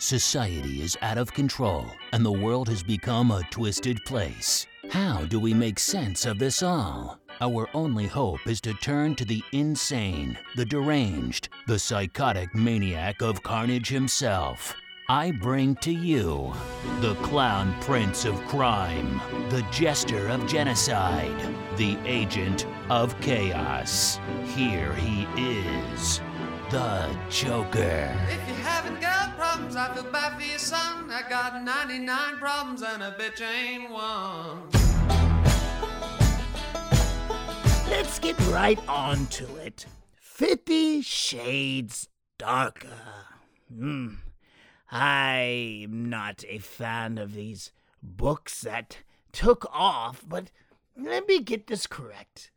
Society is out of control and the world has become a twisted place. How do we make sense of this all? Our only hope is to turn to the insane, the deranged, the psychotic maniac of carnage himself. I bring to you the clown prince of crime, the jester of genocide, the agent of chaos. Here he is, the Joker. Problems, I feel bad for your son. I got 99 problems and a bitch ain't one. Let's get right on to it. Fifty Shades Darker. Hmm. I'm not a fan of these books that took off, but let me get this correct.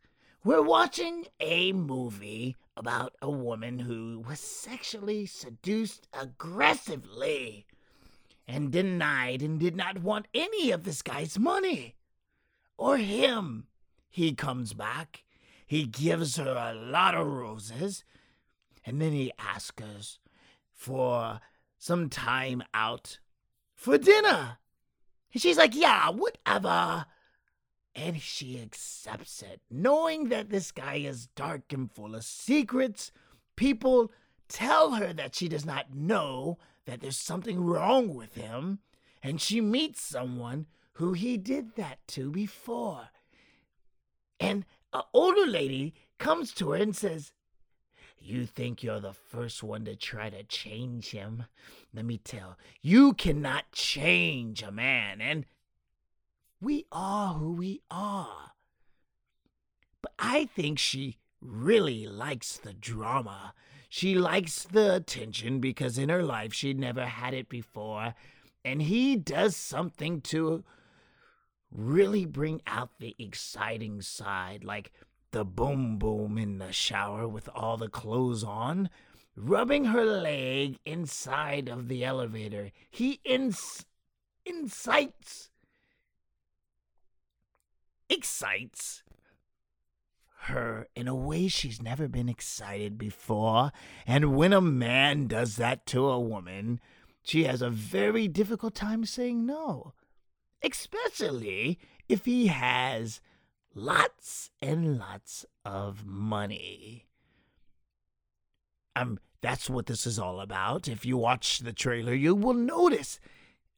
We're watching a movie about a woman who was sexually seduced aggressively and denied and did not want any of this guy's money or him. He comes back, he gives her a lot of roses, and then he asks us for some time out for dinner. And she's like, yeah, whatever. And she accepts it, knowing that this guy is dark and full of secrets. People tell her that she does not know that there's something wrong with him, and she meets someone who he did that to before. And an older lady comes to her and says, You think you're the first one to try to change him? Let me tell you cannot change a man, and we are who we are. But I think she really likes the drama. She likes the attention because in her life she never had it before, and he does something to really bring out the exciting side, like the boom boom in the shower with all the clothes on, rubbing her leg inside of the elevator. He ins- incites, excites her in a way she's never been excited before. And when a man does that to a woman, she has a very difficult time saying no especially if he has lots and lots of money. Um, that's what this is all about. If you watch the trailer, you will notice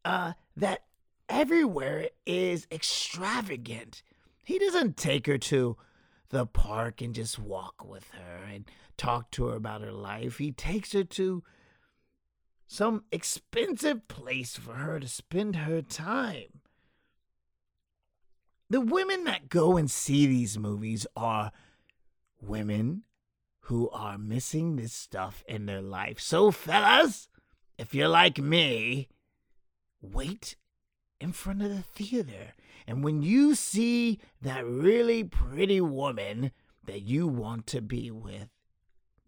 uh, that everywhere is extravagant. He doesn't take her to the park and just walk with her and talk to her about her life. He takes her to some expensive place for her to spend her time the women that go and see these movies are women who are missing this stuff in their life. So, fellas, if you're like me, wait in front of the theater. And when you see that really pretty woman that you want to be with,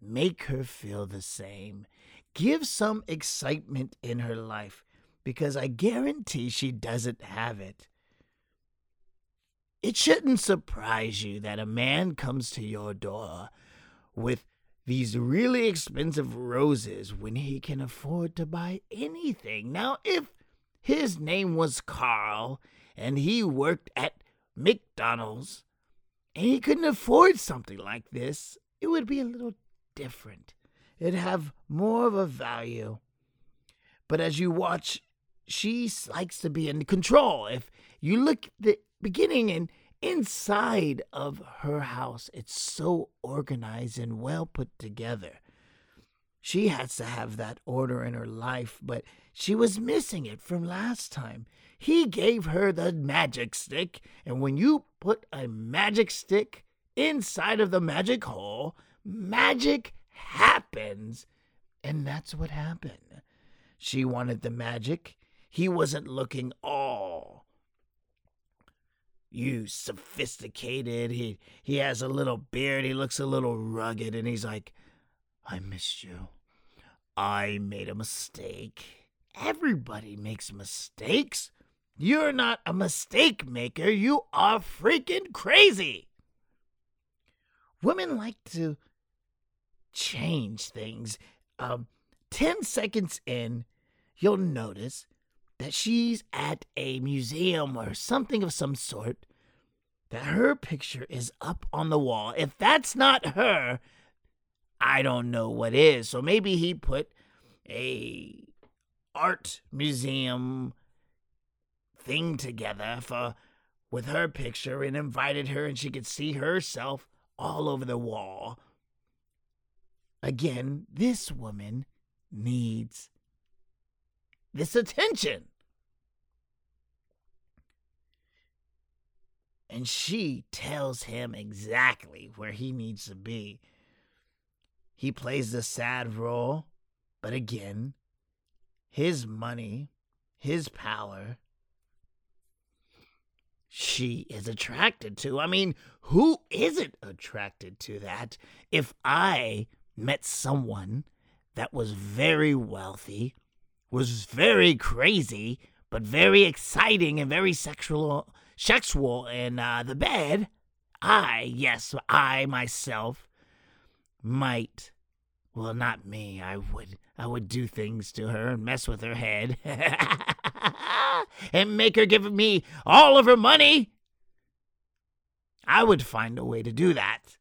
make her feel the same. Give some excitement in her life because I guarantee she doesn't have it. It shouldn't surprise you that a man comes to your door with these really expensive roses when he can afford to buy anything. Now, if his name was Carl and he worked at McDonald's and he couldn't afford something like this, it would be a little different. It'd have more of a value. But as you watch, she likes to be in control. If you look at the beginning and inside of her house. It's so organized and well put together. She has to have that order in her life, but she was missing it from last time. He gave her the magic stick, and when you put a magic stick inside of the magic hole, magic happens. And that's what happened. She wanted the magic. He wasn't looking all you sophisticated. He he has a little beard. He looks a little rugged, and he's like, "I missed you. I made a mistake. Everybody makes mistakes. You're not a mistake maker. You are freaking crazy." Women like to change things. Um, ten seconds in, you'll notice that she's at a museum or something of some sort, that her picture is up on the wall. If that's not her, I don't know what is. So maybe he put a art museum thing together for with her picture and invited her and she could see herself all over the wall. Again, this woman needs this attention. And she tells him exactly where he needs to be. He plays the sad role, but again, his money, his power, she is attracted to. I mean, who isn't attracted to that? If I met someone that was very wealthy, was very crazy, but very exciting and very sexual, sexual in uh, the bed, I, yes, I myself might, well, not me. I would, I would do things to her and mess with her head, and make her give me all of her money. I would find a way to do that.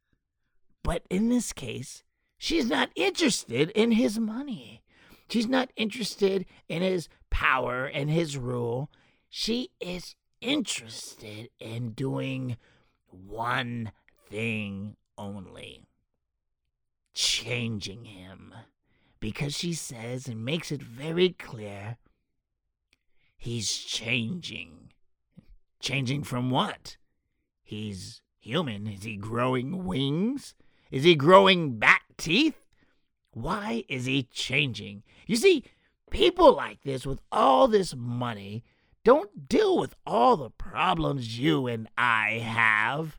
But in this case, She's not interested in his money. She's not interested in his power and his rule. She is interested in doing one thing only changing him. Because she says and makes it very clear he's changing. Changing from what? He's human. Is he growing wings? Is he growing bat teeth? Why is he changing? You see, people like this with all this money don't deal with all the problems you and I have.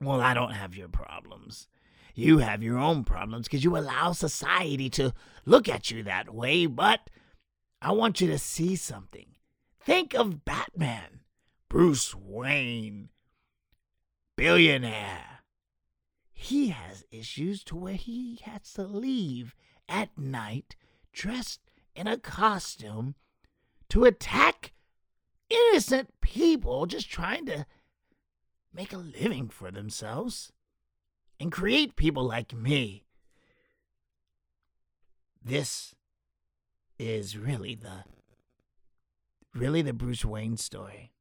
Well, I don't have your problems. You have your own problems because you allow society to look at you that way, but I want you to see something. Think of Batman, Bruce Wayne, billionaire he has issues to where he has to leave at night dressed in a costume to attack innocent people just trying to make a living for themselves and create people like me. This is really the really the Bruce Wayne story.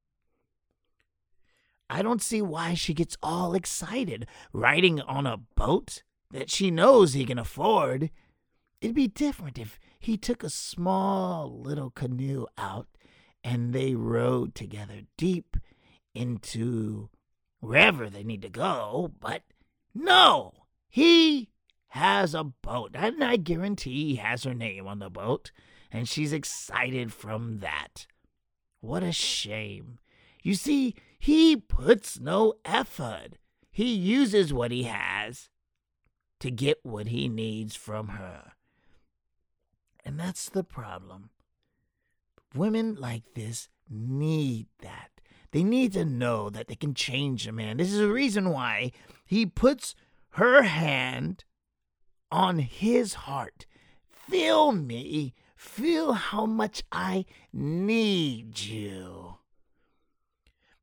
I don't see why she gets all excited riding on a boat that she knows he can afford. It'd be different if he took a small little canoe out and they rowed together deep into wherever they need to go, but no, he has a boat, and I guarantee he has her name on the boat, and she's excited from that. What a shame. You see, he puts no effort. He uses what he has to get what he needs from her. And that's the problem. Women like this need that. They need to know that they can change a man. This is the reason why he puts her hand on his heart. Feel me. Feel how much I need you.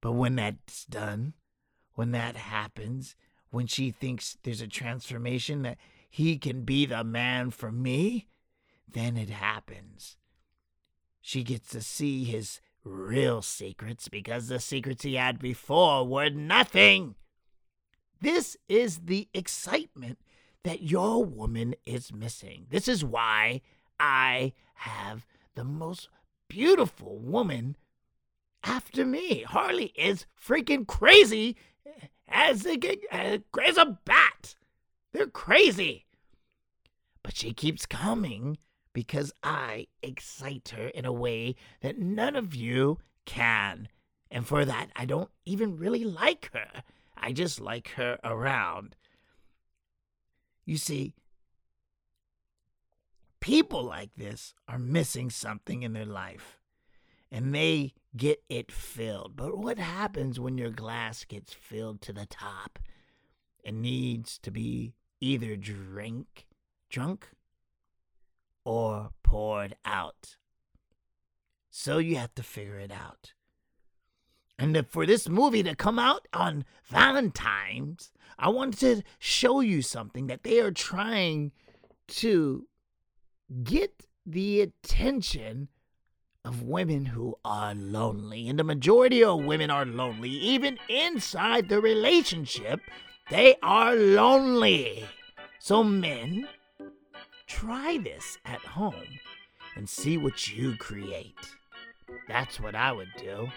But when that's done, when that happens, when she thinks there's a transformation that he can be the man for me, then it happens. She gets to see his real secrets because the secrets he had before were nothing. This is the excitement that your woman is missing. This is why I have the most beautiful woman after me. Harley is freaking crazy as a, uh, as a bat. They're crazy. But she keeps coming because I excite her in a way that none of you can. And for that, I don't even really like her. I just like her around. You see, people like this are missing something in their life and they get it filled. But what happens when your glass gets filled to the top? It needs to be either drink, drunk, or poured out. So you have to figure it out. And for this movie to come out on Valentine's, I wanted to show you something that they are trying to get the attention of women who are lonely. And the majority of women are lonely. Even inside the relationship, they are lonely. So, men, try this at home and see what you create. That's what I would do.